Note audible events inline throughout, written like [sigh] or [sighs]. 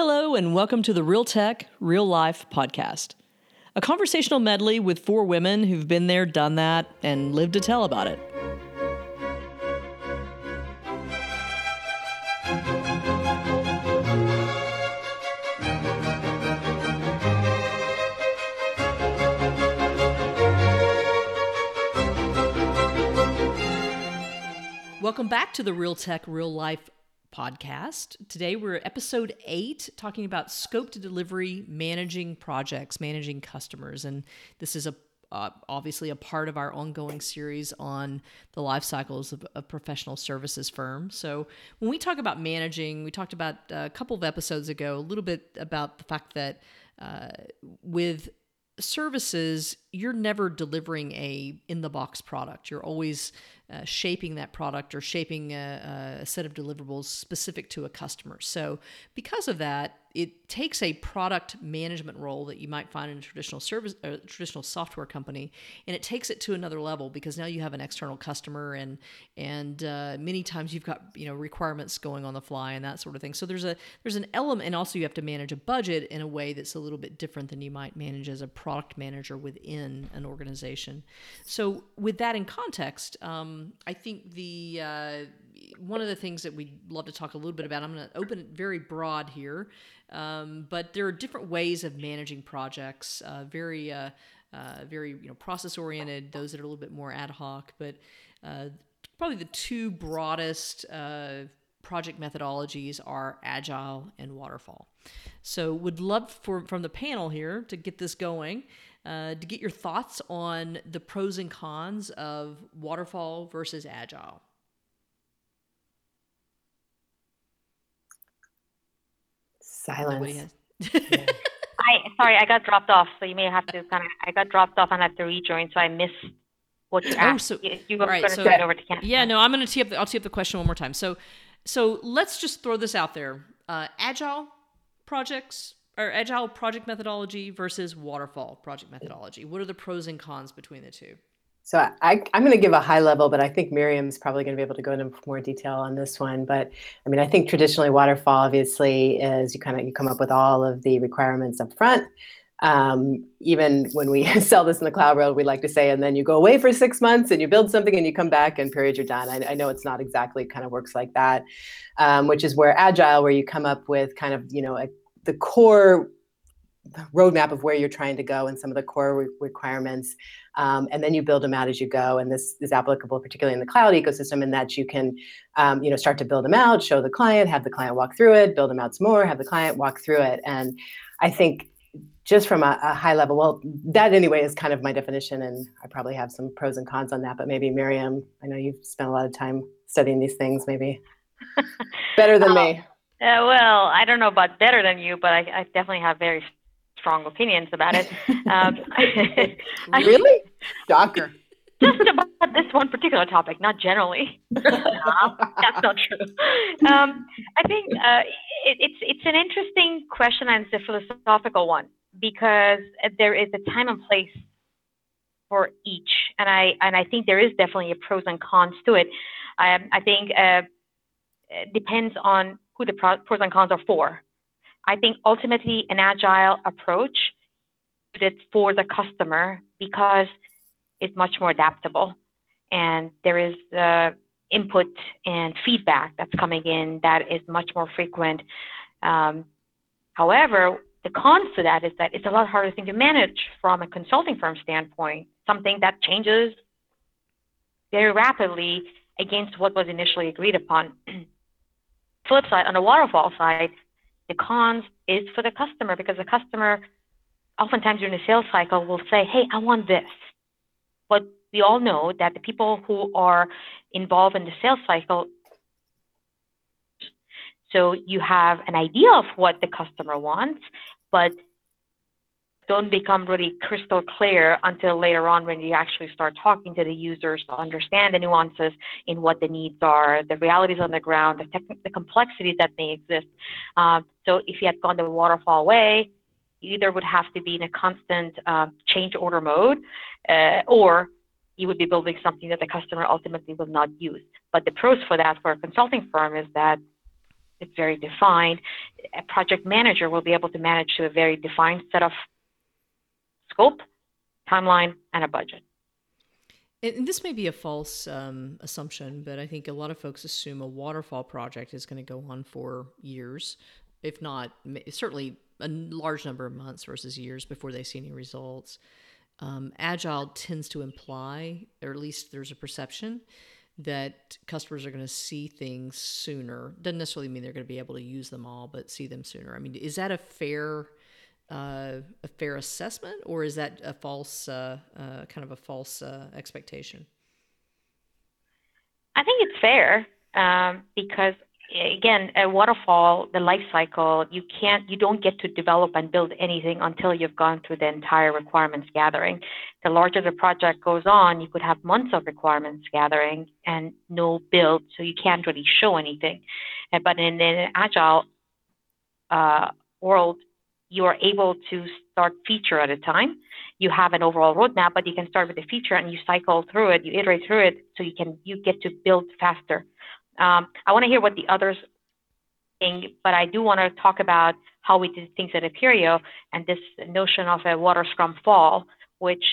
Hello, and welcome to the Real Tech, Real Life podcast. A conversational medley with four women who've been there, done that, and lived to tell about it. Welcome back to the Real Tech, Real Life podcast. Today we're episode eight, talking about scope to delivery, managing projects, managing customers. And this is a uh, obviously a part of our ongoing series on the life cycles of, of professional services firms. So when we talk about managing, we talked about uh, a couple of episodes ago a little bit about the fact that uh, with services you're never delivering a in the box product you're always uh, shaping that product or shaping a, a, set of deliverables specific to a customer. So because of that it takes a product management role that you might find in a traditional service a traditional software company and it takes it to another level because now you have an external customer and and uh, many times you've got you know requirements going on the fly and that sort of thing. So there's a there's an element and also you have to manage a budget in a way that's a little bit different than you might manage as a product manager within an organization. So with that in context um, i think the uh, one of the things that we'd love to talk a little bit about i'm going to open it very broad here um, but there are different ways of managing projects, uh, very, uh, uh, very you know, process oriented. Those that are a little bit more ad hoc, but uh, probably the two broadest uh, project methodologies are agile and waterfall. So, would love for from the panel here to get this going. Uh, to get your thoughts on the pros and cons of waterfall versus agile. Silence. [laughs] I sorry, I got dropped off, so you may have to kind of. I got dropped off and I have to rejoin, so I missed what you oh, asked. Oh, so you, you were right, going to so, it over to Ken. Yeah, no, I'm going to tee up. The, I'll tee up the question one more time. So, so let's just throw this out there: uh, agile projects or agile project methodology versus waterfall project methodology. What are the pros and cons between the two? So I, am going to give a high level, but I think Miriam's probably going to be able to go into more detail on this one. But I mean, I think traditionally waterfall obviously is you kind of you come up with all of the requirements up front. Um, even when we [laughs] sell this in the cloud world, we like to say, and then you go away for six months and you build something and you come back and period, you're done. I, I know it's not exactly kind of works like that, um, which is where agile, where you come up with kind of you know a, the core roadmap of where you're trying to go and some of the core re- requirements um, and then you build them out as you go and this is applicable particularly in the cloud ecosystem in that you can um, you know start to build them out show the client have the client walk through it build them out some more have the client walk through it. And i think just from a, a high level well that anyway is kind of my definition and i probably have some pros and cons on that but maybe miriam i know you've spent a lot of time studying these things maybe [laughs] better than me. uh, well, I don't know about better than you, but I, I definitely have very strong opinions about it. [laughs] Um, [laughs] really? Shocker. [laughs] Just about this one particular topic, not generally. no, that's not true. Um, I think uh, it, it's it's an interesting question and it's a philosophical one because there is a time and place for each, and I and I think there is definitely a pros and cons to it. Um, I think uh, it depends on who the pros and cons are for. I think ultimately an agile approach is for the customer because it's much more adaptable and there is uh, input and feedback that's coming in that is much more frequent. Um, however, the cons to that is that it's a lot harder thing to manage from a consulting firm standpoint, something that changes very rapidly against what was initially agreed upon. [clears throat] Flip side, on the waterfall side, the cons is for the customer because the customer, oftentimes during the sales cycle, will say, Hey, I want this. But we all know that the people who are involved in the sales cycle, so you have an idea of what the customer wants, but don't become really crystal clear until later on when you actually start talking to the users to understand the nuances in what the needs are, the realities on the ground, the, tech- the complexities that may exist. Um, so if you had gone the waterfall way, you either would have to be in a constant uh, change order mode, uh, or you would be building something that the customer ultimately will not use. But the pros for that for a consulting firm is that it's very defined. A project manager will be able to manage to a very defined set of scope, timeline, and a budget. And this may be a false um, assumption, but I think a lot of folks assume a waterfall project is going to go on for years, if not certainly a large number of months versus years before they see any results. Um, Agile tends to imply, or at least there's a perception, that customers are going to see things sooner. Doesn't necessarily mean they're going to be able to use them all, but see them sooner. I mean, is that a fair uh, a fair assessment, or is that a false, uh, uh, kind of a false uh, expectation? I think it's fair um, because again, a waterfall, the life cycle, you can't, you don't get to develop and build anything until you've gone through the entire requirements gathering. The larger the project goes on, you could have months of requirements gathering and no build, so you can't really show anything. But in an agile uh, world, you are able to start feature at a time. You have an overall roadmap, but you can start with a feature and you cycle through it, you iterate through it, so you can you get to build faster. Um, I want to hear what the others think, but I do want to talk about how we did things at Aperio and this notion of a water scrum fall, which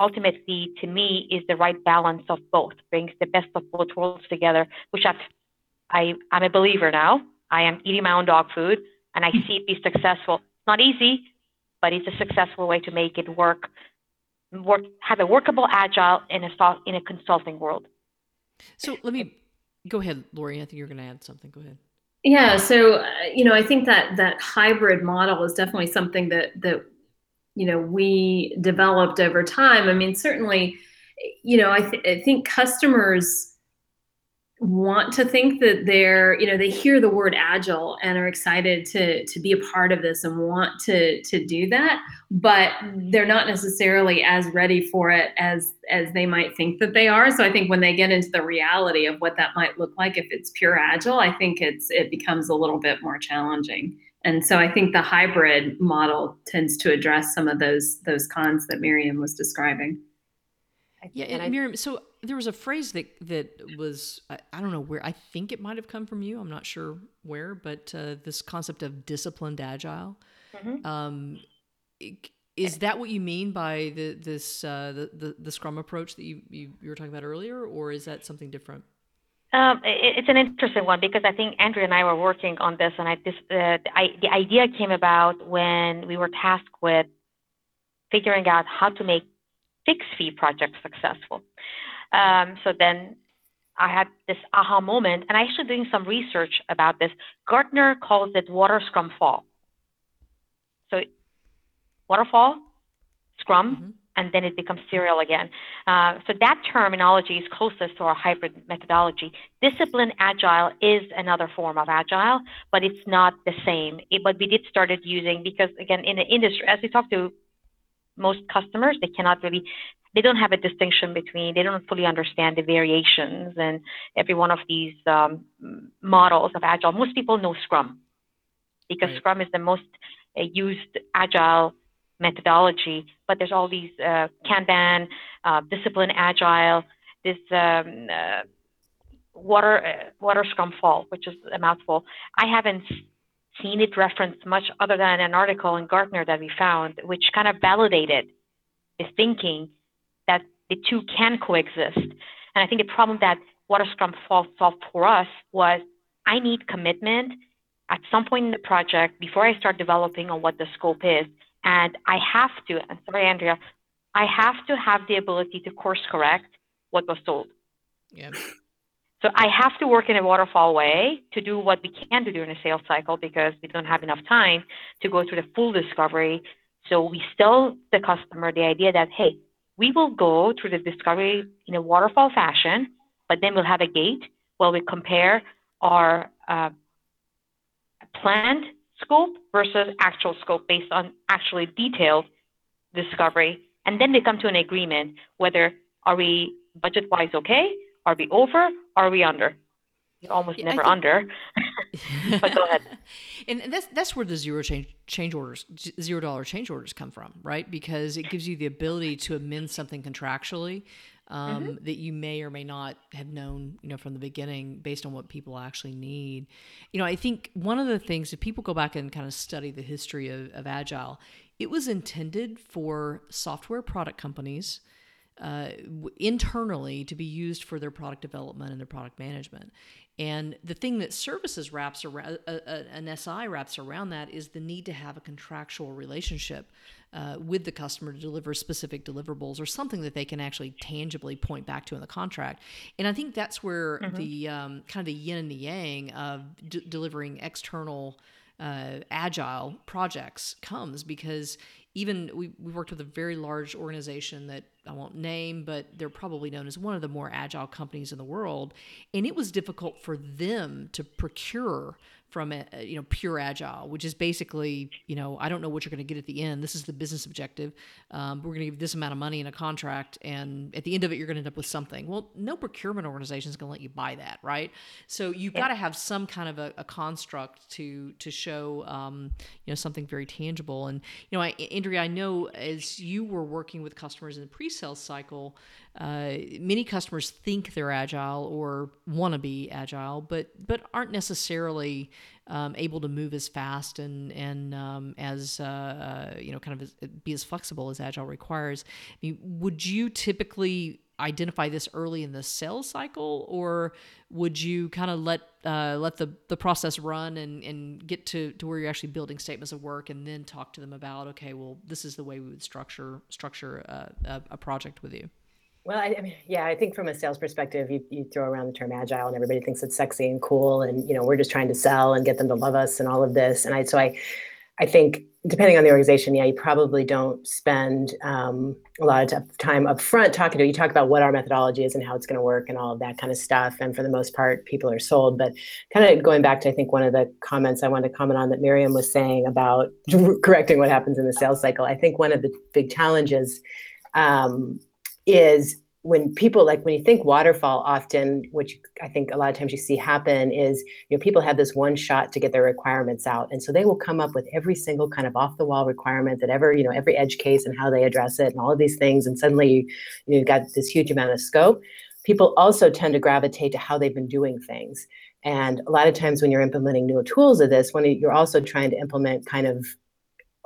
ultimately to me is the right balance of both, brings the best of both worlds together, which I've, I, I'm a believer now. I am eating my own dog food and I [laughs] see it be successful not easy, but it's a successful way to make it work, work have a workable agile in a in a consulting world. So let me go ahead, Lori. I think you're going to add something. Go ahead. Yeah. So uh, you know, I think that that hybrid model is definitely something that that you know we developed over time. I mean, certainly, you know, I, th- I think customers want to think that they're you know they hear the word agile and are excited to to be a part of this and want to to do that but they're not necessarily as ready for it as as they might think that they are. So i think when they get into the reality of what that might look like if it's pure agile i think it's it becomes a little bit more challenging. And so i think the hybrid model tends to address some of those those cons that miriam was describing. Yeah, and, and Miriam, so there was a phrase that that was I, I, don't know where I think it might have come from you. I'm not sure where, but uh, this concept of disciplined agile. Mm-hmm. Um, is that what you mean by the this uh, the, the, the Scrum approach that you, you, you were talking about earlier, or is that something different? Um, it, it's an interesting one because I think Andrea and I were working on this, and I, this, uh, I, the idea came about when we were tasked with figuring out how to make fixed fee projects successful. Um, so then I had this aha moment, and I actually doing some research about this. Gartner calls it water scrum fall. So waterfall, scrum, mm-hmm. and then it becomes serial again. Uh, so that terminology is closest to our hybrid methodology. Discipline agile is another form of agile, but it's not the same. It, but we did started using because again in the industry, as we talk to most customers, they cannot really they don't have a distinction between they don't fully understand the variations and every one of these um, models of agile most people know scrum because right. scrum is the most uh, used agile methodology but there's all these uh, kanban uh, discipline agile this um, uh, water uh, water scrum fall which is a mouthful i haven't seen it referenced much other than an article in gartner that we found which kind of validated the thinking that the two can coexist. And I think the problem that Water Scrum solved for us was I need commitment at some point in the project before I start developing on what the scope is. And I have to, and sorry, Andrea, I have to have the ability to course correct what was sold. Yeah. So I have to work in a waterfall way to do what we can do during a sales cycle because we don't have enough time to go through the full discovery. So we sell the customer the idea that, hey, we will go through the discovery in a waterfall fashion, but then we'll have a gate where we compare our uh, planned scope versus actual scope based on actually detailed discovery. And then we come to an agreement whether are we budget wise okay? Are we over? Are we under? Almost yeah, never think, under. [laughs] but go ahead. [laughs] And that's that's where the zero change change orders, zero dollar change orders come from, right? Because it gives you the ability to amend something contractually um, mm-hmm. that you may or may not have known, you know, from the beginning based on what people actually need. You know, I think one of the things, if people go back and kind of study the history of, of Agile, it was intended for software product companies uh, internally to be used for their product development and their product management. And the thing that services wraps around, uh, uh, an SI wraps around that is the need to have a contractual relationship uh, with the customer to deliver specific deliverables or something that they can actually tangibly point back to in the contract. And I think that's where mm-hmm. the um, kind of the yin and the yang of d- delivering external uh, agile projects comes because even we, we worked with a very large organization that I won't name, but they're probably known as one of the more agile companies in the world. And it was difficult for them to procure from a, you know pure agile which is basically you know i don't know what you're going to get at the end. This is the business objective. Um, we're going to give this amount of money in a contract and at the end of it you're going to end up with something. Well no procurement organization is going to let you buy that right? So you've yeah. got to have some kind of a, a construct to to show um, you know something very tangible. And you know I, andrea i know as you were working with customers in the pre-sale cycle uh, many customers think they're agile or want to be agile, but but aren't necessarily um, able to move as fast and and um, as uh, uh, you know, kind of as, be as flexible as agile requires. I mean, would you typically identify this early in the sales cycle, or would you kind of let uh, let the, the process run and, and get to, to where you're actually building statements of work and then talk to them about okay, well, this is the way we would structure structure a, a project with you? Well, I, I, mean, yeah, I think from a sales perspective, you, you throw around the term agile and everybody thinks it's sexy and cool. And, you know, we're just trying to sell and get them to love us and all of this. And I, so I, I think depending on the organization, yeah, you probably don't spend um, a lot of time up front talking to, you talk about what our methodology is and how it's going to work and all of that kind of stuff. And for the most part, people are sold, but kind of going back to, I think one of the comments I wanted to comment on that Miriam was saying about [laughs] correcting what happens in the sales cycle. I think one of the big challenges um, is when people like when you think waterfall often which i think a lot of times you see happen is you know people have this one shot to get their requirements out. And so they will come up with every single kind of off the wall requirement that ever you know every edge case and how they address it and all of these things. And suddenly you, you've got this huge amount of scope. People also tend to gravitate to how they've been doing things. And a lot of times when you're implementing new tools of this when you're also trying to implement kind of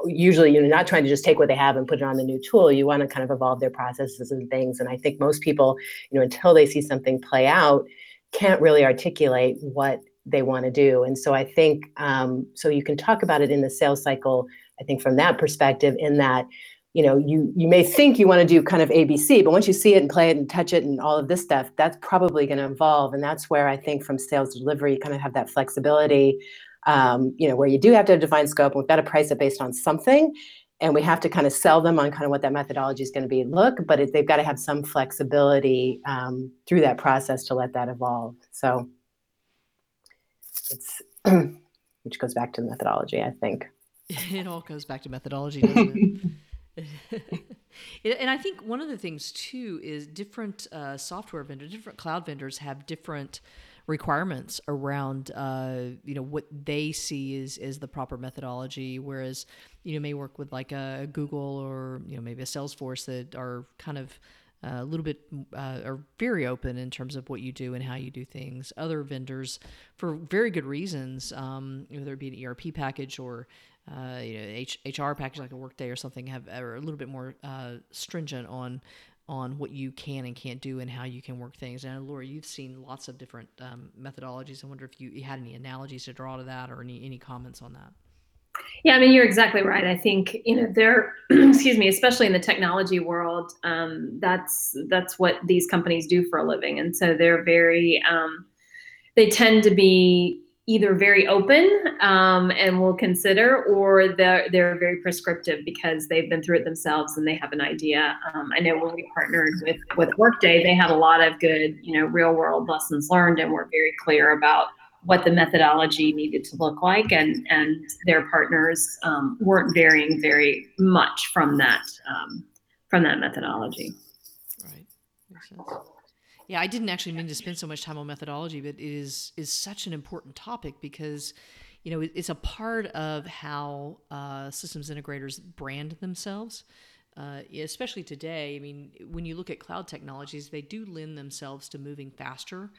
usually you're not trying to just take what they have and put it on the new tool. You want to kind of evolve their processes and things. And i think most people you know until they see something play out can't really articulate what they want to do. And so i think um, so you can talk about it in the sales cycle i think from that perspective in that you know you you may think you want to do kind of abc but once you see it and play it and touch it and all of this stuff that's probably going to evolve. And that's where i think from sales delivery you kind of have that flexibility um, you know, where you do have to have defined scope. We've got to price it based on something, and we have to kind of sell them on kind of what that methodology is going to be. Look, but it, they've got to have some flexibility um, through that process to let that evolve. So it's [clears throat] which goes back to the methodology, I think. [laughs] It all goes back to methodology, doesn't it? [laughs] [laughs] and I think one of the things too is different uh, software vendors, different cloud vendors have different requirements around uh, you know what they see is is the proper methodology whereas you know may work with like a google or you know maybe a salesforce that are kind of uh, a little bit uh, are very open in terms of what you do and how you do things. Other vendors, for very good reasons, um, whether it be an ERP package or uh, you know H- HR package like a Workday or something, have are a little bit more uh, stringent on on what you can and can't do and how you can work things. And Laura, you've seen lots of different um, methodologies. I wonder if you, you, had any analogies to draw to that or any any comments on that. Yeah, I mean you're exactly right. I think you know there, [clears throat] excuse me, especially in the technology world, um, that's that's what these companies do for a living, and so they're very um, they tend to be either very open um, and will consider, or they're, they're very prescriptive because they've been through it themselves and they have an idea. Um, I know when we partnered with with Workday, they had a lot of good, you know, real world lessons learned, and were very clear about what the methodology needed to look like, and and their partners um, weren't varying very much from that um, from that methodology. Right, makes sense. Yeah, I didn't actually mean to spend so much time on methodology, but it is is such an important topic because, you know, it's a part of how uh, systems integrators brand themselves. uh, especially today. I mean, when you look at cloud technologies, they do lend themselves to moving faster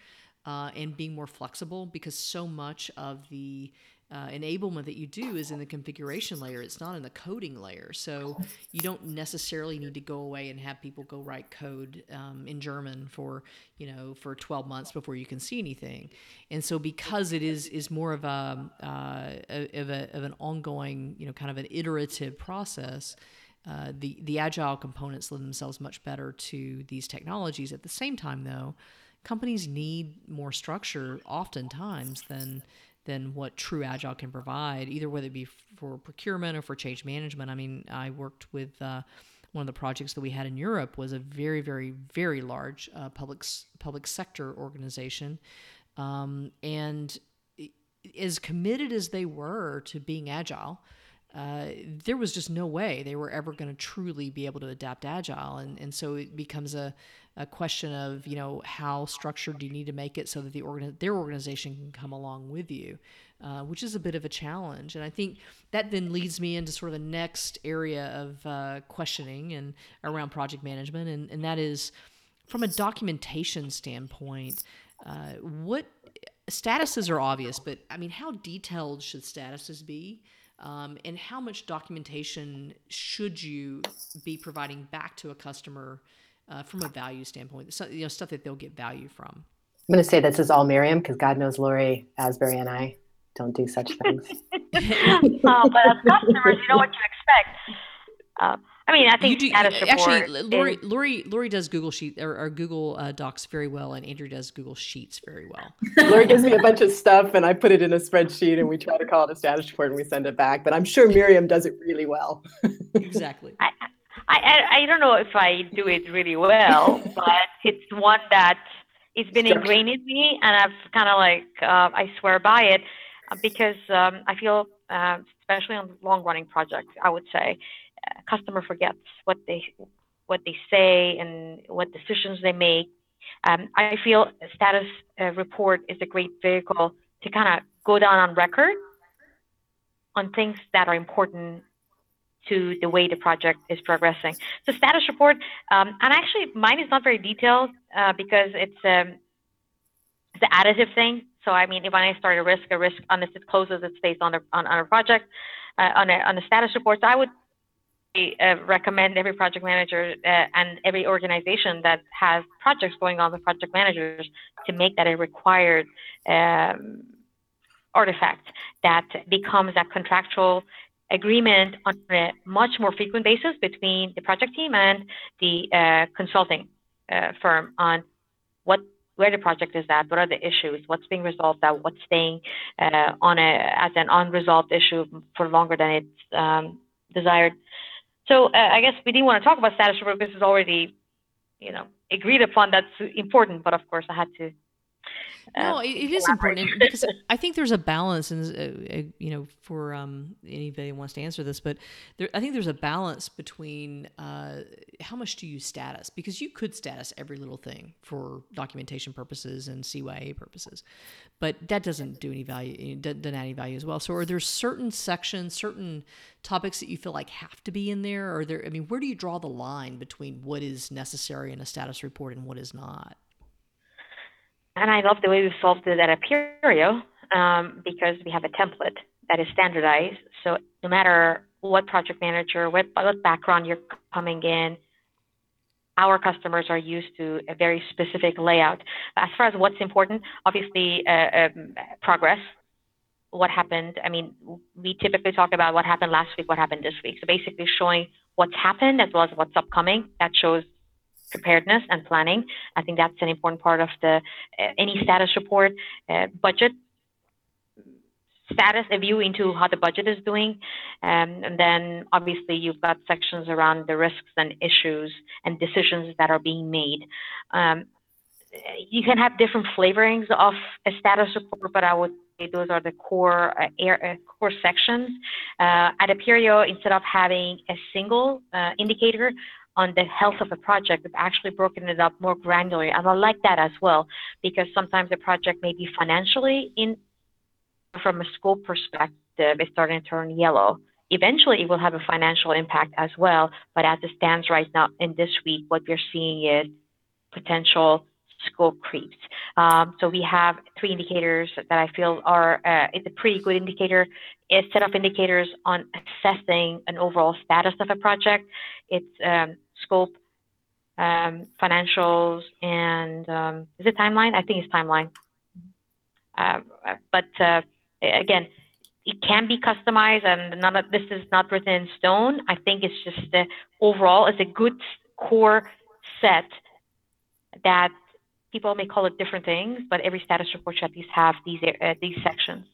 uh, and being more flexible because so much of the uh, enablement that you do is in the configuration layer. It's not in the coding layer. So you don't necessarily need to go away and have people go write code um, in German for you know for 12 months before you can see anything. And so because it is is more of a, uh, of, a of an ongoing you know kind of an iterative process. Uh, the the agile components lend themselves much better to these technologies. At the same time, though, companies need more structure oftentimes than than what true agile can provide, either whether it be for procurement or for change management. I mean, I worked with uh, one of the projects that we had in Europe was a very, very, very large uh, public public sector organization, um, and as committed as they were to being agile. Uh, there was just no way they were ever going to truly be able to adapt agile and, and so it becomes a, a question of you know how structured do you need to make it so that the organ- their organization can come along with you, uh, which is a bit of a challenge. And I think that then leads me into sort of the next area of uh, questioning and around project management, and, and that is from a documentation standpoint. Uh, what statuses are obvious, but I mean, how detailed should statuses be? Um, and how much documentation should you be providing back to a customer uh, from a value standpoint, so, you know, stuff that they'll get value from. I'm going to say this is all Miriam because God knows Lori Asbury and I don't do such things. uh, [laughs] but as customers, you know what to expect. Uh, I mean, I think do, actually, Lori, is, Lori, Lori does Google Sheets or, or Google uh, Docs very well, and Andrew does Google Sheets very well. [laughs] Lori gives me a bunch of stuff, and I put it in a spreadsheet, and we try to call it a status report, and we send it back. But I'm sure Miriam does it really well. [laughs] exactly. I, I, I, I don't know if I do it really well, [laughs] but it's one that it's been ingrained in me, and I've kind of like uh, I swear by it uh, because um, I feel, uh, especially on long-running projects, I would say, uh, customer forgets what they what they say and what decisions they make. Um, I feel a status uh, report is a great vehicle to kind of go down on record on things that are important to the way the project is progressing. So status report, um, and actually mine is not very detailed uh, because it's um, an additive thing. So I mean, if I start a risk, a risk unless it closes, it stays on the on, on a project uh, on a on a status report. So I would uh, recommend every project manager uh, and every organization that has projects going on with project managers to make that a required um, artifact that becomes a contractual agreement on a much more frequent basis between the project team and the uh, consulting uh, firm on what where the project is at, what are the issues, what's being resolved, that what's staying uh, on a as an unresolved issue for longer than it's um, desired. So uh, I guess we didn't want to talk about status report. This is already, you know, agreed upon. That's important, but of course I had to no, it, it is important because [laughs] I think there's a balance, and uh, uh, you know, for um, anybody who wants to answer this, but there, I think there's a balance between uh, how much do you status because you could status every little thing for documentation purposes and CYA purposes, but that doesn't do any value, doesn't add any value as well. So, are there certain sections, certain topics that you feel like have to be in there? Or there, I mean, where do you draw the line between what is necessary in a status report and what is not? And I love the way we solved it at Aperio um, because we have a template that is standardized. So no matter what project manager, what, what background you're coming in, our customers are used to a very specific layout. As far as what's important, obviously, uh, um, progress. What happened? I mean, we typically talk about what happened last week, what happened this week. So basically, showing what's happened as well as what's upcoming. That shows preparedness and planning. I think that's an important part of the uh, any status report. Uh, budget status, a view into how the budget is doing, um, and then obviously you've got sections around the risks and issues and decisions that are being made. Um, you can have different flavorings of a status report, but I would say those are the core uh, air, uh, core sections. Uh, at Aperio, instead of having a single uh, indicator, on the health of a project, we've actually broken it up more granularly. And I like that as well, because sometimes a project may be financially in, from a scope perspective, it's starting to turn yellow eventually it will have a financial impact as well. But as it stands right now in this week, what we're seeing is potential scope creeps. Um, so we have three indicators that I feel are uh, it's a pretty good indicator. A set of indicators on assessing an overall status of a project. It's um, scope, um, financials, and um, is it timeline? I think it's timeline. Uh, but uh, again, it can be customized, and none of this is not written in stone. I think it's just the overall it's a good core set that people may call it different things, but every status report should at least have these uh, these sections.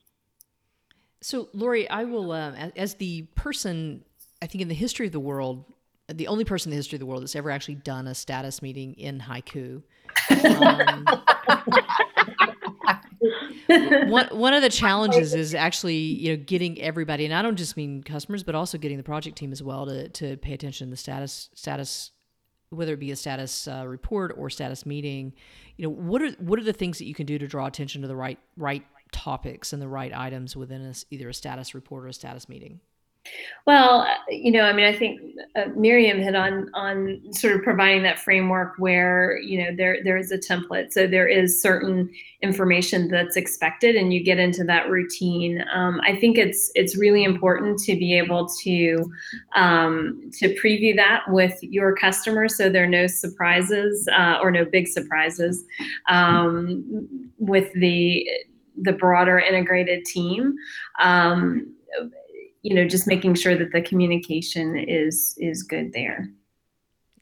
So, Lori, I will, uh, as the person, I think in the history of the world, the only person in the history of the world that's ever actually done a status meeting in haiku. Um, one one of the challenges is actually you know getting everybody, and I don't just mean customers, but also getting the project team as well to to pay attention to the status status whether it be a status uh, report or status meeting, you know, what are what are the things that you can do to draw attention to the right right topics and the right items within a, either a status report or a status meeting? Well, you know, I mean, I think uh, Miriam hit on on sort of providing that framework where you know there there is a template, so there is certain information that's expected, and you get into that routine. Um, I think it's it's really important to be able to um, to preview that with your customers, so there are no surprises uh, or no big surprises um, with the the broader integrated team. You know just making sure that the communication is is good there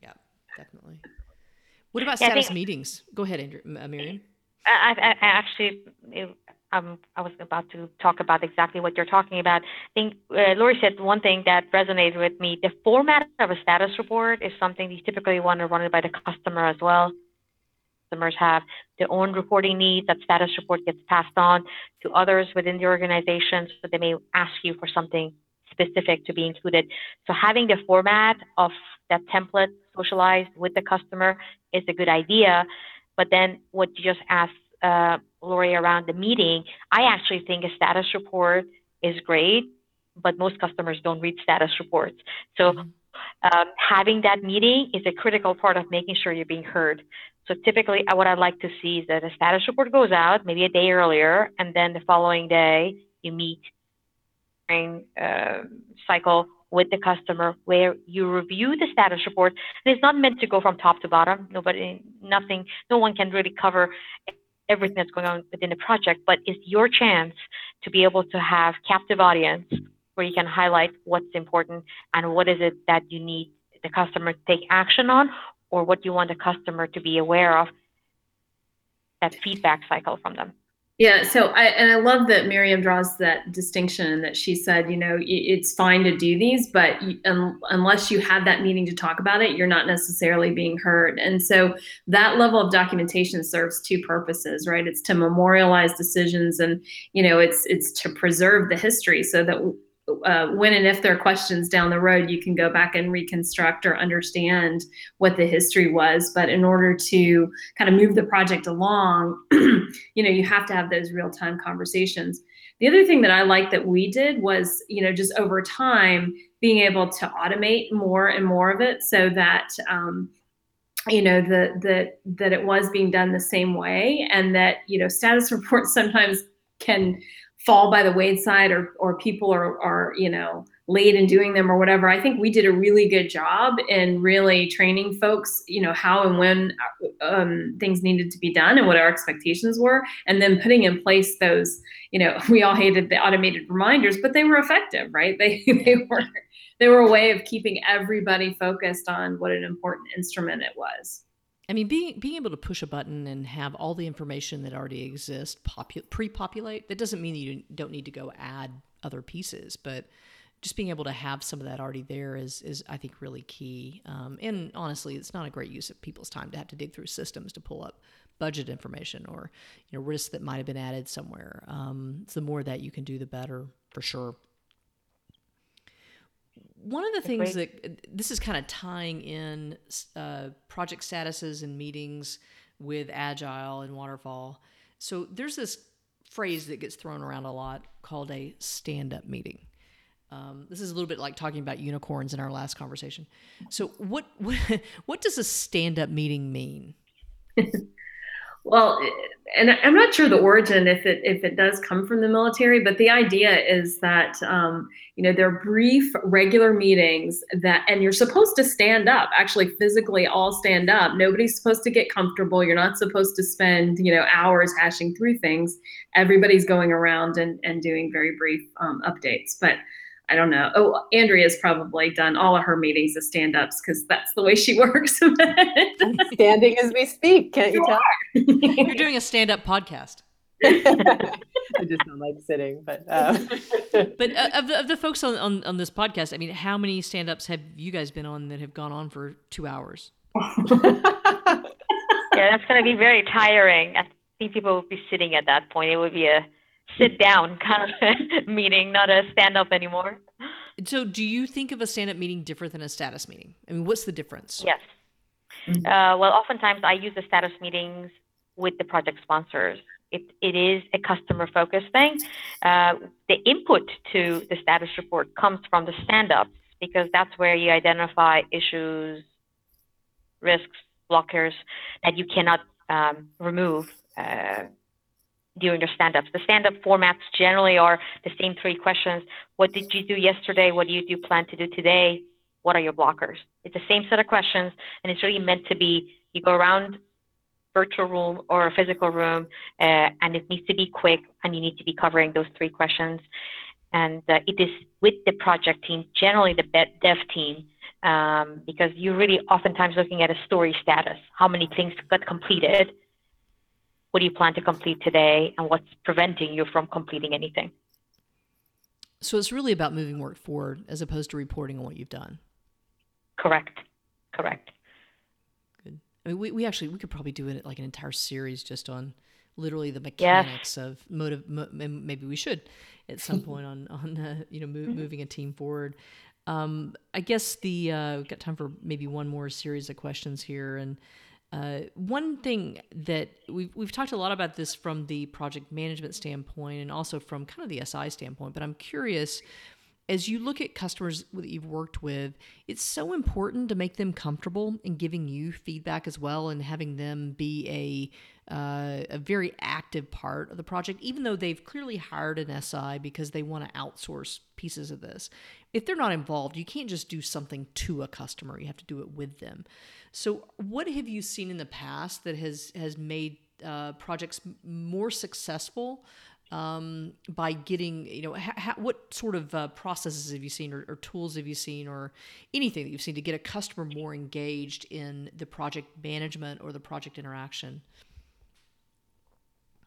yeah definitely what about yeah, status think, meetings go ahead Andrew, uh, miriam I, I, I actually um, I was about to talk about exactly what you're talking about. I think uh, Lori said one thing that resonated with me. The format of a status report is something you typically want to run it by the customer as well customers have their own reporting needs. That status report gets passed on to others within the organization, so they may ask you for something specific to be included. So having the format of that template socialized with the customer is a good idea. But then what you just asked uh, Lori around the meeting, I actually think a status report is great, but most customers don't read status reports. So mm-hmm. um, having that meeting is a critical part of making sure you're being heard. So typically, uh, what I'd like to see is that a status report goes out maybe a day earlier, and then the following day you meet during uh, cycle with the customer where you review the status report. And it's not meant to go from top to bottom. Nobody, nothing, no one can really cover everything that's going on within the project, but it's your chance to be able to have captive audience where you can highlight what's important and what is it that you need the customer to take action on or what you want a customer to be aware of that feedback cycle from them. Yeah so i and i love that miriam draws that distinction that she said you know it's fine to do these but you, unless you have that meeting to talk about it you're not necessarily being heard. And so that level of documentation serves two purposes right? It's to memorialize decisions and you know it's it's to preserve the history so that uh, when and if there are questions down the road, you can go back and reconstruct or understand what the history was. But in order to kind of move the project along, [clears throat] you know, you have to have those real time conversations. The other thing that I like that we did was, you know, just over time being able to automate more and more of it so that, um, you know, the, the, that it was being done the same way and that, you know, status [laughs] reports sometimes can fall by the wayside or or people are are you know late in doing them or whatever i think we did a really good job in really training folks you know how and when um, things needed to be done and what our expectations were and then putting in place those you know [laughs] we all hated the automated reminders but they were effective right? [laughs] They they were they were a way of keeping everybody focused on what an important instrument it was I mean, being being able to push a button and have all the information that already exists popu- pre-populate that doesn't mean you don't need to go add other pieces, but just being able to have some of that already there is is I think really key. Um, and honestly, it's not a great use of people's time to have to dig through systems to pull up budget information or you know risks that might have been added somewhere. Um, so the more that you can do, the better for sure one of the things that this is kind of tying in uh, project statuses and meetings with agile and waterfall so there's this phrase that gets thrown around a lot called a stand-up meeting Um, this is a little bit like talking about unicorns in our last conversation. So, what [laughs] what, what does a stand up meeting mean? [laughs] well, and I'm not sure the origin if it if it does come from the military, but the idea is that um, you know they're brief, regular meetings that, and you're supposed to stand up, actually physically all stand up. Nobody's supposed to get comfortable. You're not supposed to spend you know hours hashing through things. Everybody's going around and and doing very brief um, updates, but I don't know. Oh, Andrea's probably done all of her meetings as stand ups because that's the way she [laughs] works. [laughs] Standing as we speak, can't you, you tell? You're doing a stand up podcast. [laughs] I just don't like sitting, but um. but uh, of, the, of the folks on, on, on this podcast, I mean, how many stand ups have you guys been on that have gone on for two hours? yeah, that's going to be very tiring. I think people will be sitting at that point. It would be a sit down kind of [laughs] meeting, not a stand up anymore. So, do you think of a stand up meeting different than a status meeting? I mean, what's the difference? Yes. Mm-hmm. Uh, well, oftentimes I use the status meetings with the project sponsors. It, it is a customer focused thing. Uh, the input to the status report comes from the stand ups because that's where you identify issues, risks, blockers that you cannot um, remove. Uh, during your stand-ups. The stand-up formats generally are the same three questions. What did you do yesterday? What do you do plan to do today? What are your blockers? It's the same set of questions, and it's really meant to be you go around virtual room or a physical room, uh, and it needs to be quick, and you need to be covering those three questions. And uh, it is with the project team, generally the dev team, um, because you're really oftentimes looking at a story status, how many things got completed, what do you plan to complete today and what's preventing you from completing anything? So it's really about moving work forward as opposed to reporting on what you've done. Correct. Correct. Good. I mean we, we actually we could probably do it like an entire series just on literally the mechanics yes. of motive mo- maybe we should at some point on [laughs] on uh, you know mm-hmm. moving a team forward. Um, i guess the uh, we've got time for maybe one more series of questions here and uh, one thing that we've, we've talked a lot about this from the project management standpoint and also from kind of the SI standpoint, but I'm curious as you look at customers that you've worked with, it's so important to make them comfortable in giving you feedback as well and having them be a uh, a very active part of the project, even though they've clearly hired an SI because they want to outsource pieces of this. If they're not involved, you can't just do something to a customer; you have to do it with them. So, what have you seen in the past that has has made uh, projects more successful um, by getting you know ha- ha- what sort of uh, processes have you seen or, or, tools have you seen or anything that you've seen to get a customer more engaged in the project management or the project interaction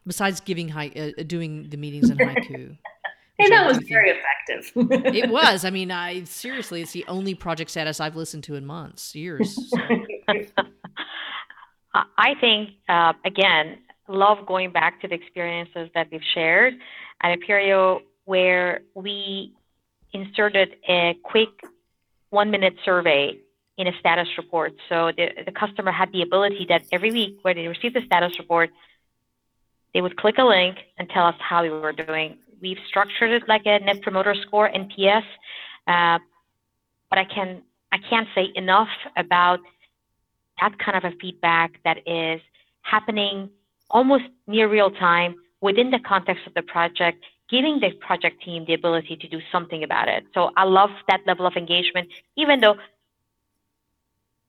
besides giving high uh, doing the meetings in haiku [laughs] and that was very effective. [laughs] it was. I [laughs] mean, I seriously, it's the only project status I've listened to in months, years. So. I think, uh, again, love going back to the experiences that we've shared at Aperio, where we inserted a quick one minute survey in a status report. So the, the customer had the ability that every week where they received the status report, they would click a link and tell us how we were doing. We've structured it like a Net Promoter Score (NPS), uh, but I can I can't say enough about that kind of a feedback that is happening almost near real time within the context of the project, giving the project team the ability to do something about it. So I love that level of engagement, even though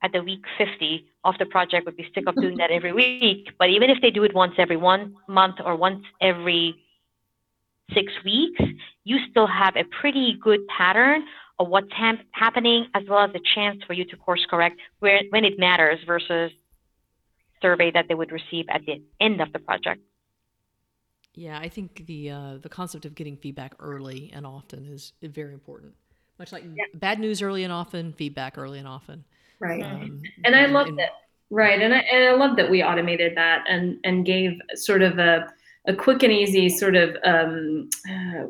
at the week 50 of the project would be sick of doing that [laughs] every week. But even if they do it once every one month or once every six weeks, you still have a pretty good pattern of what's ha- happening as well as a chance for you to course correct where, when it matters versus survey that they would receive at the end of the project. Yeah, I think the uh, the concept of getting feedback early and often is very important. Much like yeah. bad news early and often, feedback early and often. Right. Um, and I love that. Right, and I and I love that we automated that and and gave sort of a a quick and easy sort of um, uh,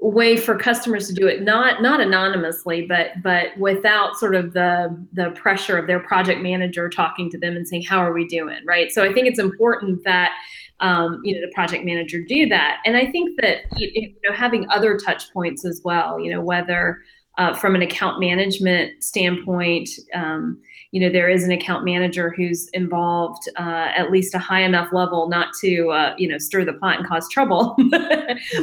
way for customers to do it. Not not anonymously but but without sort of the the pressure of their project manager talking to them and saying how are we doing? Right? So i think it's important that um, you know the project manager do that. And i think that you know having other touch points as well you know whether uh, from an account management standpoint um, you know there is an account manager who's involved uh, at least a high enough level not to uh, you know stir the pot and cause trouble [laughs]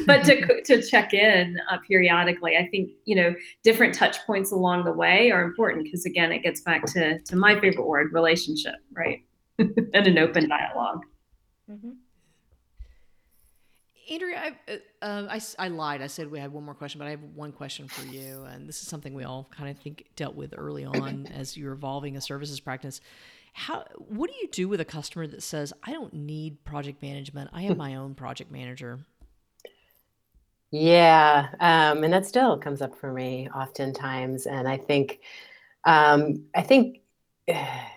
but to, [laughs] to check in uh, periodically. I think you know different touch points along the way are important because again it gets back to to my favorite word relationship right? [laughs] And an open dialog mm-hmm. Andrea, I, uh, I, I, lied. I said we had one more question, but I have one question for you. And this is something we all kind of think dealt with early [laughs] on as you're evolving a services practice. How, what do you do with a customer that says, I don't need project management, I have [laughs] my own project manager? Yeah. Um, and that still comes up for me oftentimes. And I think, um, I think, [sighs]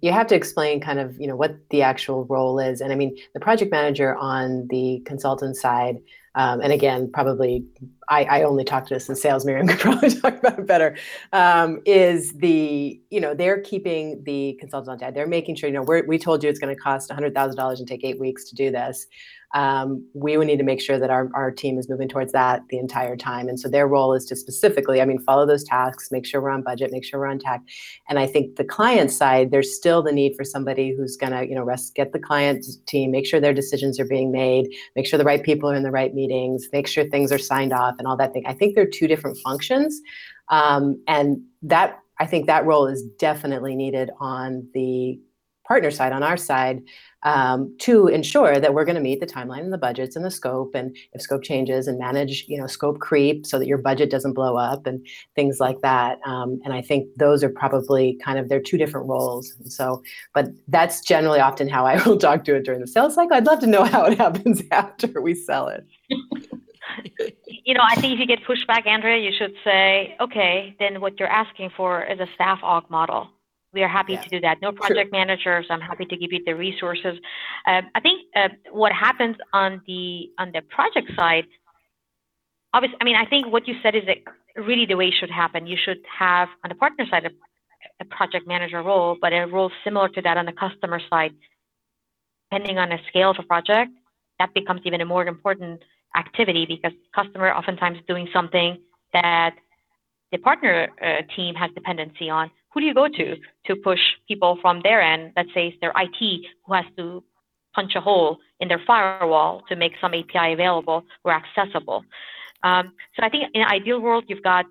you have to explain kind of you know what the actual role is. And i mean the project manager on the consultant side um, and again probably I, I, only talk to this in sales miriam [laughs] could probably talk about it better um, is the you know they're keeping the consultant on task they're making sure you know we told you it's going to cost $100000 and take eight weeks to do this um, we would need to make sure that our, our team is moving towards that the entire time. And so their role is to specifically, I mean, follow those tasks, make sure we're on budget, make sure we're on track. And I think the client side, there's still the need for somebody who's going to, you know, rest, get the client team, make sure their decisions are being made, make sure the right people are in the right meetings, make sure things are signed off and all that thing. I think they're two different functions. Um, and that, I think that role is definitely needed on the partner side, on our side, um, to ensure that we're going to meet the timeline and the budgets and the scope and if scope changes and manage you know scope creep so that your budget doesn't blow up and things like that um, and i think those are probably kind of they're two different roles. And so but that's generally often how i [laughs] will talk to it during the sales cycle. I'd love to know how it [laughs] happens after we sell it. [laughs] You know i think if you get pushback andrea you should say okay then what you're asking for is a staff aug model we are happy yeah. to do that. No project sure. managers. I'm happy to give you the resources. Uh, I think uh, what happens on the on the project side, obviously, I mean, I think what you said is really the way it should happen. You should have on the partner side a, a project manager role, but a role similar to that on the customer side. Depending on the scale of a project, that becomes even a more important activity because customer oftentimes doing something that the partner uh, team has dependency on who do you go to to push people from their end? Let's say it's their IT who has to punch a hole in their firewall to make some API available or accessible. Um, so I think in an ideal world, you've got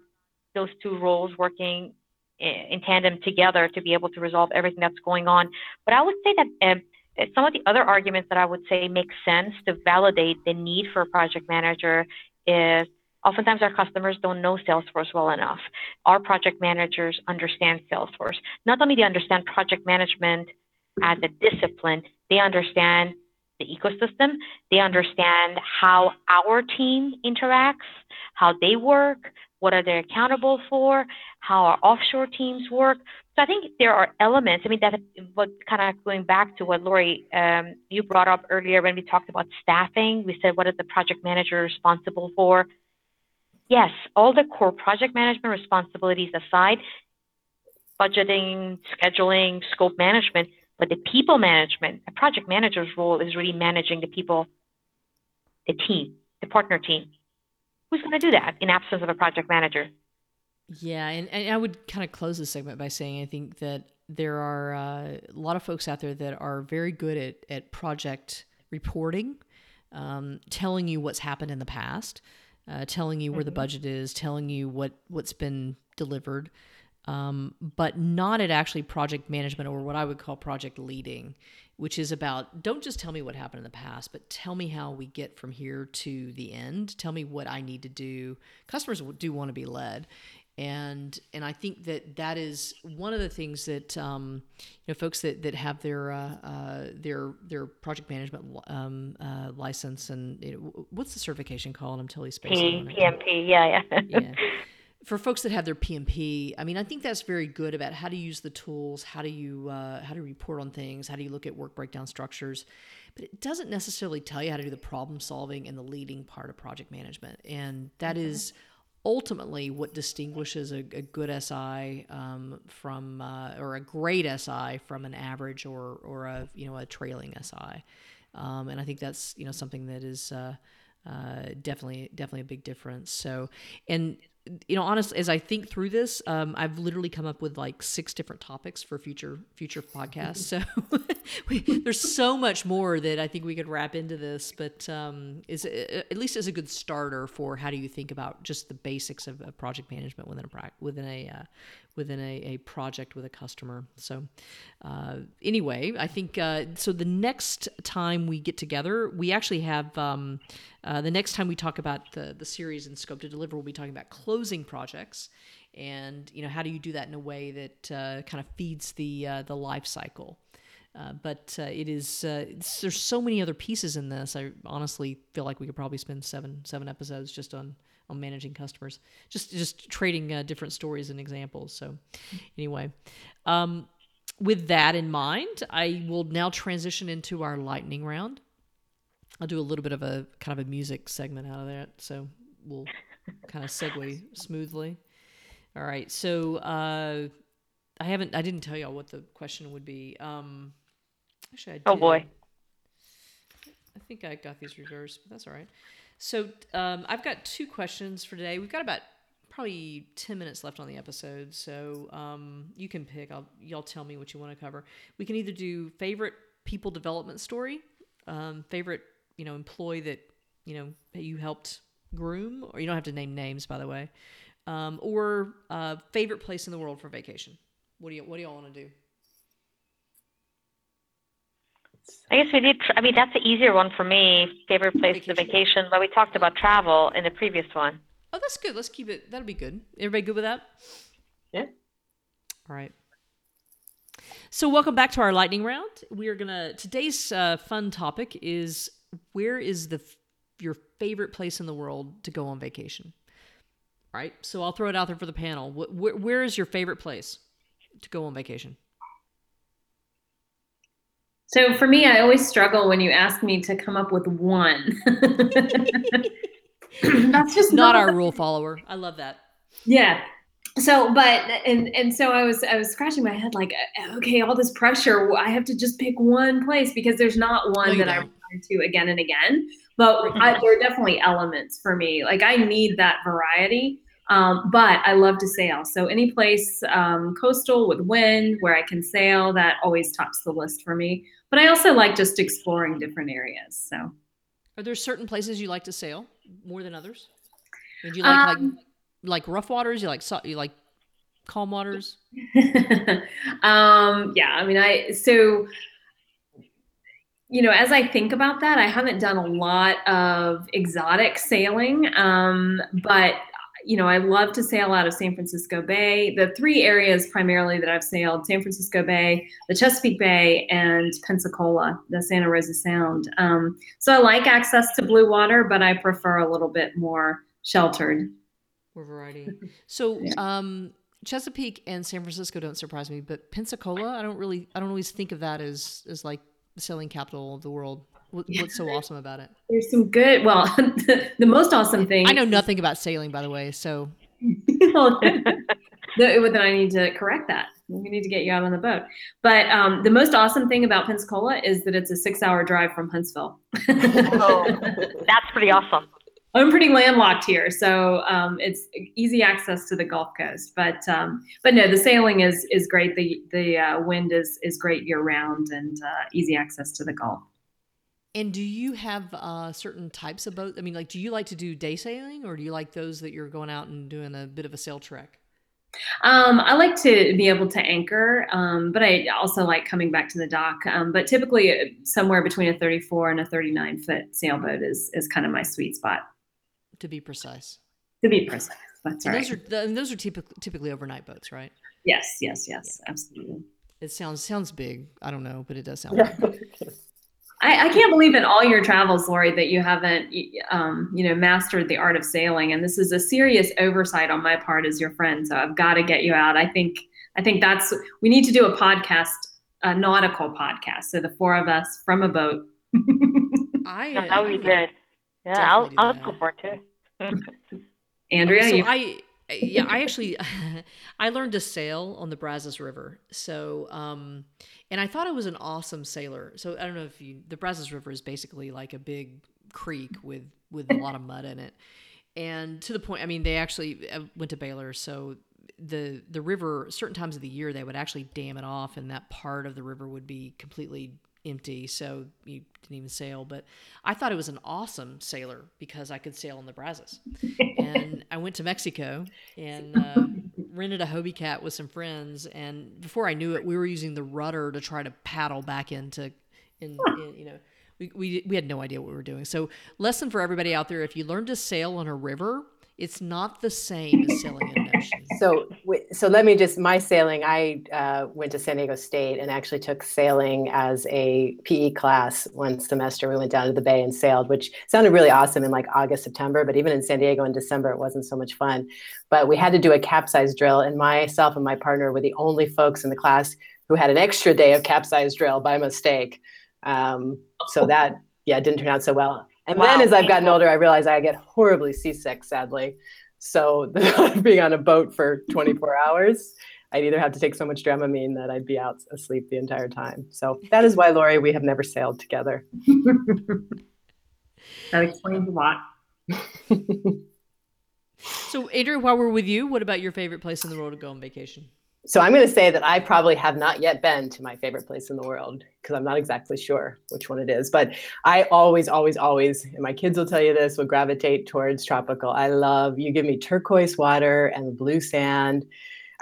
those two roles working in tandem together to be able to resolve everything that's going on. But I would say that um, some of the other arguments that I would say make sense to validate the need for a project manager is Oftentimes, our customers don't know Salesforce well enough. Our project managers understand Salesforce. Not only do they understand project management as a discipline, they understand the ecosystem, they understand how our team interacts, how they work, what are they accountable for, how our offshore teams work. So I think there are elements. I mean, that what kind of going back to what Lori um, you brought up earlier when we talked about staffing. We said what is the project manager responsible for? Yes, all the core project management responsibilities aside, budgeting, scheduling, scope management, but the people management, a project manager's role is really managing the people, the team, the partner team. Who's going to do that in absence of a project manager? Yeah, and, and I would kind of close this segment by saying I think that there are uh, a lot of folks out there that are very good at, at project reporting, um, telling you what's happened in the past uh, telling you where mm-hmm. the budget is, telling you what what's been delivered, um, but not at actually project management or what I would call project leading, which is about don't just tell me what happened in the past, but tell me how we get from here to the end. Tell me what I need to do. Customers do want to be led, and and I think that that is one of the things that um, you know folks that that have their uh, uh, their their project management um, uh, license and you know, what's the certification called? I'm totally spacing P- PMP, yeah, yeah. yeah. [laughs] For folks that have their PMP, I mean, I think that's very good about how to use the tools, how do you uh, how to report on things, how do you look at work breakdown structures, but it doesn't necessarily tell you how to do the problem solving and the leading part of project management, and that mm-hmm. is ultimately what distinguishes a, a good SI um, from uh, or a great SI from an average or or a you know a trailing SI. um, and I think that's you know something that is uh, uh, definitely definitely a big difference. So, and you know, honestly, as I think through this, um, I've literally come up with like six different topics for future future podcasts. So [laughs] we, there's so much more that I think we could wrap into this, but um, is at least as a good starter for how do you think about just the basics of, of project management within a within a uh, within a, a project with a customer. So, uh, anyway, I think uh, so. The next time we get together, we actually have um, uh, the next time we talk about the the series and scope to deliver, we'll be talking about closing projects and you know how do you do that in a way that uh, kind of feeds the uh, the life cycle. Uh, but uh, it is uh, there's so many other pieces in this. I honestly feel like we could probably spend seven seven episodes just on on managing customers, just just trading uh, different stories and examples. So, anyway, um, with that in mind, I will now transition into our lightning round. I'll do a little bit of a kind of a music segment out of that, so we'll kind of segue smoothly. All right, so uh, I haven't, I didn't tell y'all what the question would be. Um, actually, I did. Oh boy. I think I got these reversed, but that's all right. So um, I've got two questions for today. We've got about probably 10 minutes left on the episode. So um, you can pick. I'll, y'all tell me what you want to cover. We can either do favorite people development story, um, favorite, you know, employee that, you know, you helped groom, or you don't have to name names, by the way, um, or uh, favorite place in the world for vacation. What do you, what do y'all want to do? I guess we did. Tr- I mean, that's the easier one for me. Favorite place vacation. to vacation, but we talked about travel in the previous one. Oh, that's good. Let's keep it. That'll be good. Everybody good with that? Yeah. All right. So, welcome back to our lightning round. We are gonna today's uh, fun topic is where is the your favorite place in the world to go on vacation? All right. So I'll throw it out there for the panel. where, where is your favorite place to go on vacation? So for me, I always struggle when you ask me to come up with one. [laughs] That's just not, not our rule follower. I love that. Yeah. So, but and and so I was I was scratching my head like, okay, all this pressure. I have to just pick one place because there's not one no, that I return to again and again. But I, there are definitely elements for me. Like I need that variety. Um, but I love to sail. So any place um, coastal with wind where I can sail, that always tops the list for me. But I also like just exploring different areas. So, are there certain places you like to sail more than others? do you like um, like like rough waters? You like you like calm waters? [laughs] um, yeah, I mean, I so you know, as I think about that, I haven't done a lot of exotic sailing, um, but you know, I love to sail out of San Francisco Bay. The three areas primarily that I've sailed San Francisco Bay, the Chesapeake Bay, and Pensacola, the Santa Rosa Sound. Um, so I like access to blue water, but I prefer a little bit more sheltered. More variety. So, [laughs] yeah. um, Chesapeake and San Francisco don't surprise me, but Pensacola, I don't really, I don't always think of that as as like the sailing capital of the world. What, what's so [laughs] awesome about it? There's some good. Well, [laughs] the, the most awesome thing. I know nothing about sailing, by the way. So. [laughs] then I need to correct that. We need to get you out on the boat. But um, the most awesome thing about Pensacola is that it's a six-hour drive from Huntsville. oh, that's pretty awesome. I'm pretty landlocked here, so um, it's easy access to the Gulf Coast. But um, but no, the sailing is is great. The the uh, wind is is great year round and uh, easy access to the Gulf. And do you have uh, certain types of boats? I mean, like, do you like to do day sailing, or do you like those that you're going out and doing a bit of a sail trek? Um, I like to be able to anchor, um, but I also like coming back to the dock. Um, but typically, uh, somewhere between a 34 and a 39 foot sailboat is is kind of my sweet spot. To be precise. To be precise. That's and right. Those are and those are typically typically overnight boats, right? Yes, yes, yes, yeah. absolutely. It sounds sounds big. I don't know, but it does sound. [laughs] Yeah. I, I, can't believe in all your travels, Lori, that you haven't, um, you know, mastered the art of sailing. And this is a serious oversight on my part as your friend. So I've got to get you out. I think, I think that's we need to do a podcast, a nautical podcast. So the four of us from a boat. [laughs] I yeah, that would be good. Yeah, I'll I'll go for it too. [laughs] Andrea, so you- I yeah, I actually [laughs] I learned to sail on the Brazos River. So, um, and I thought I was an awesome sailor. So I don't know if you the Brazos River is basically like a big creek with with a lot of mud in it, and to the point. I mean, they actually uh, went to Baylor, so the the river certain times of the year they would actually dam it off, and that part of the river would be completely empty, so you didn't even sail. But I thought it was an awesome sailor because I could sail on the Brazos. [laughs] and I went to Mexico and uh, rented a Hobie Cat with some friends. And before I knew it, we were using the rudder to try to paddle back into, in, in you know, we, we, we had no idea what we were doing. So, lesson for everybody out there if you learn to sail on a river, it's not the same as sailing in an ocean. So, so let me just my sailing. I uh, went to San Diego State and actually took sailing as a PE class one semester. We went down to the bay and sailed, which sounded really awesome in like August, September. But even in San Diego in December, it wasn't so much fun. But we had to do a capsize drill, and myself and my partner were the only folks in the class who had an extra day of capsize drill by mistake. Um, so that yeah didn't turn out so well and wow, then as I've gotten older, I realize I get horribly seasick, sadly. So [laughs] being on a boat for 24 hours, I'd either have to take so much Dramamine that I'd be out asleep the entire time. So that is why, Lori, we have never sailed together. [laughs] that explains a lot. [laughs] so, Adrian, while we're with you, what about your favorite place in the world to go on vacation? So I'm going to say that I probably have not yet been to my favorite place in the world because I'm not exactly sure which one it is. But I always, always, always, and my kids will tell you this, will gravitate towards tropical. I love you give me turquoise water and blue sand.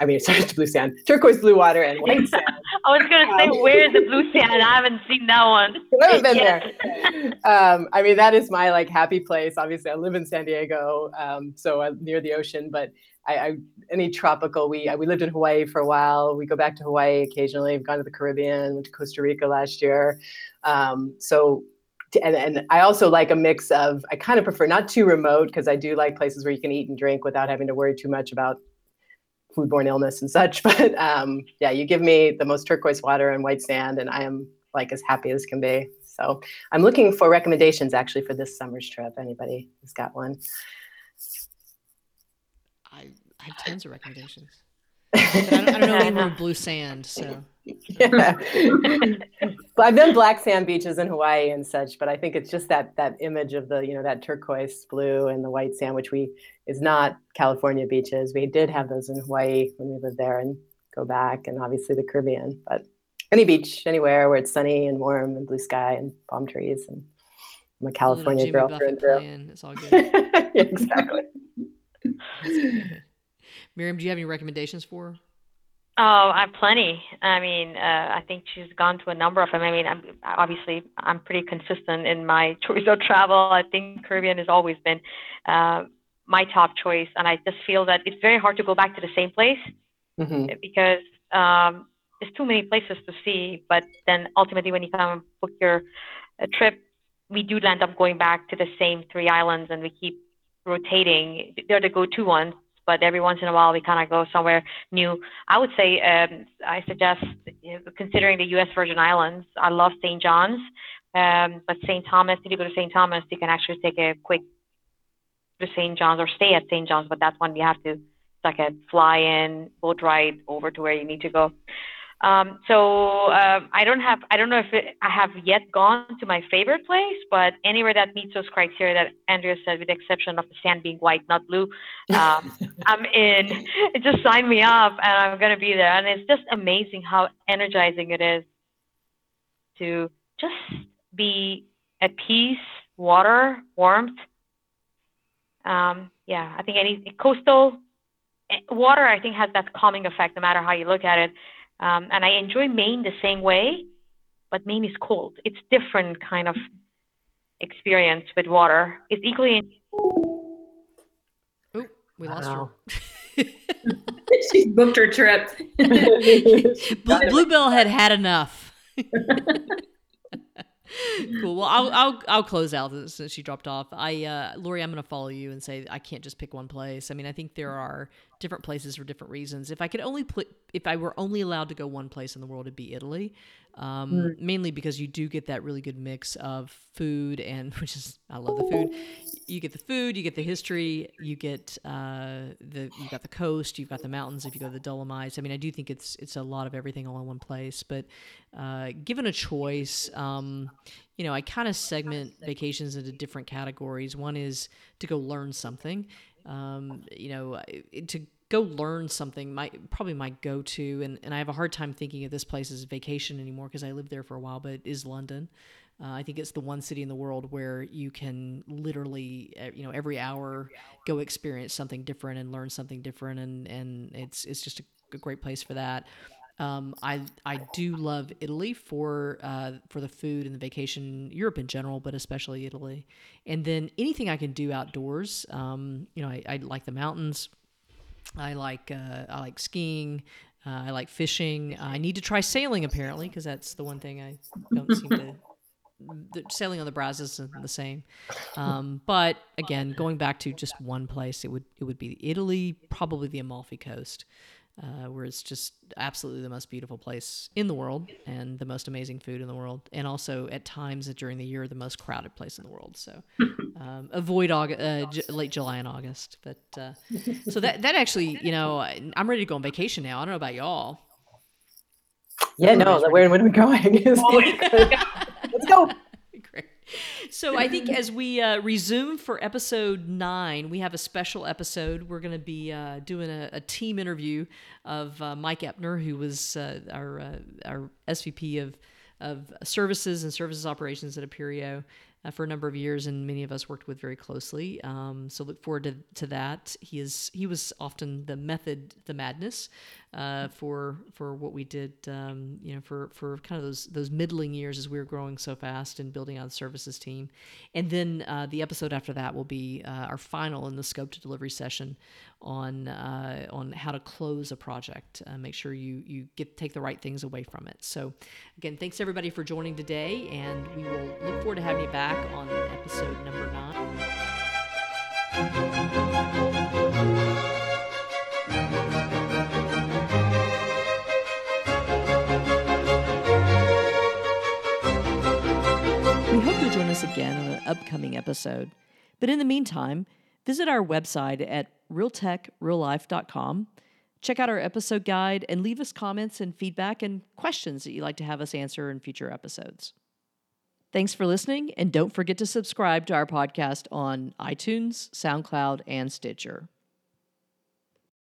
I mean, [laughs] sorry, blue sand, turquoise blue water and white [laughs] sand. I was going to say, um, where is the blue [laughs] sand? I haven't seen that one. I haven't been yes. there. Um, I mean, that is my like happy place. Obviously, I live in San Diego, um, so I'm near the ocean. But I, I, any tropical. We we lived in Hawaii for a while. We go back to Hawaii occasionally. We've gone to the Caribbean. Went to Costa Rica last year. Um, so, and and I also like a mix of. I kind of prefer not too remote because I do like places where you can eat and drink without having to worry too much about foodborne illness and such. [laughs] But um, yeah, you give me the most turquoise water and white sand, and I am like as happy as can be. So I'm looking for recommendations actually for this summer's trip. Anybody has got one? I, I have tons of recommendations. [laughs] I don't, I don't, know anywhere blue sand, so. [laughs] Yeah. well, I've been black sand beaches in Hawaii and such, but I think it's just that that image of the you know that turquoise blue and the white sand, which we is not California beaches. We did have those in Hawaii when we lived there, and go back, and obviously the Caribbean. But any beach, anywhere where it's sunny and warm and blue sky and palm trees, and I'm a California girl through and through. It's all good. [laughs] exactly. [laughs] Miriam, do you have any recommendations for her? Oh, I have plenty. I mean, uh, I think she's gone to a number of them. I mean, I'm, obviously, I'm pretty consistent in my [laughs] choice of travel. I think Caribbean has always been uh, my top choice, and I just feel that it's very hard to go back to the same place mm-hmm. because um, there's too many places to see. But then ultimately, when you come and book your uh, trip, we do end up going back to the same three islands, and we keep rotating. They're the go-to ones but every once in a while we kind of go somewhere new. I would say um, I suggest you know, considering the U.S. Virgin Islands. I love St. John's, um, but St. Thomas. If you go to St. Thomas, you can actually take a quick to St. John's or stay at St. John's, but that's when you have to. Like a fly-in boat ride over to where you need to go. Um, so uh, I don't have, I don't know if it, I have yet gone to my favorite place, but anywhere that meets those criteria that Andrea said, with the exception of the sand being white, not blue, um, [laughs] I'm in. [laughs] Just sign me up, and I'm gonna be there. And it's just amazing how energizing it is to just be at peace, water, warmth. Um, yeah, I think any coastal eh, water, I think, has that calming effect, no matter how you look at it. Um, and I enjoy Maine the same way, but Maine is cold. It's different kind of experience with water. It's equally. Oh, we lost wow. [laughs] her. She's booked her trip. [laughs] Bluebell had had enough. [laughs] cool. Well, I'll I'll I'll close out since she dropped off. I uh, Lori, I'm going to follow you and say I can't just pick one place. I mean, I think there are different places for different reasons. If I could only put, if I were only allowed to go one place in the world, it'd be Italy. Um, mm. Mainly because you do get that really good mix of food and, [laughs] which is, I love the food. You get the food, you get the history, you get uh, the, you got the coast, you've got the mountains. If you go to the Dolomites, I mean, I do think it's it's a lot of everything all in one place. But uh, given a choice, um, you know, I kind of segment vacations into different categories. One is to go learn something. Um, you know, to go learn something my probably my go-to and, and i have a hard time thinking of this place as a vacation anymore because i lived there for a while but it is london. Uh, i think it's the one city in the world where you can literally you know every hour go experience something different and learn something different and and it's it's just a, a great place for that um, I I do love Italy for uh, for the food and the vacation, Europe in general, but especially Italy. And then anything I can do outdoors. Um, you know, I, I like the mountains. I like uh, I like skiing. Uh, I like fishing. I need to try sailing apparently because that's the one thing I don't seem to. Sailing on the Brazos isn't the same, um, but again, going back to just one place, it would it would be Italy, probably the Amalfi Coast uh, where it's just absolutely the most beautiful place in the world and the most amazing food in the world, and also at times during the year the most crowded place in the world. So [laughs] um, avoid August, uh, j- late July and August. But uh, so that that actually, you know, I'm ready to go on vacation now. I don't know about y'all. Yeah, no, where when are we going? [laughs] Let's go. [laughs] So I think as we uh, resume for episode nine, we have a special episode. We're going to be uh, doing a, a, team interview of uh, Mike Epner, who was uh, our uh, our SVP of of services and services operations at Appirio uh, for a number of years, and many of us worked with very closely. Um, so look forward to, to that. He is he was often the method, the madness uh, for for what we did. Um, you know, for for kind of those those middling years as we were growing so fast and building out the services team. And then uh, the episode after that will be uh, our final in the scope to delivery session on uh, on how to close a project. Uh, make sure you you get take the right things away from it. So again, thanks everybody for joining today, and we will look forward to having you back on episode number nine. Again on an upcoming episode. But in the meantime, visit our website at realtechreallife.com. Check out our episode guide and leave us comments and feedback and questions that you'd like to have us answer in future episodes. Thanks for listening, and don't forget to subscribe to our podcast on iTunes, SoundCloud, and Stitcher.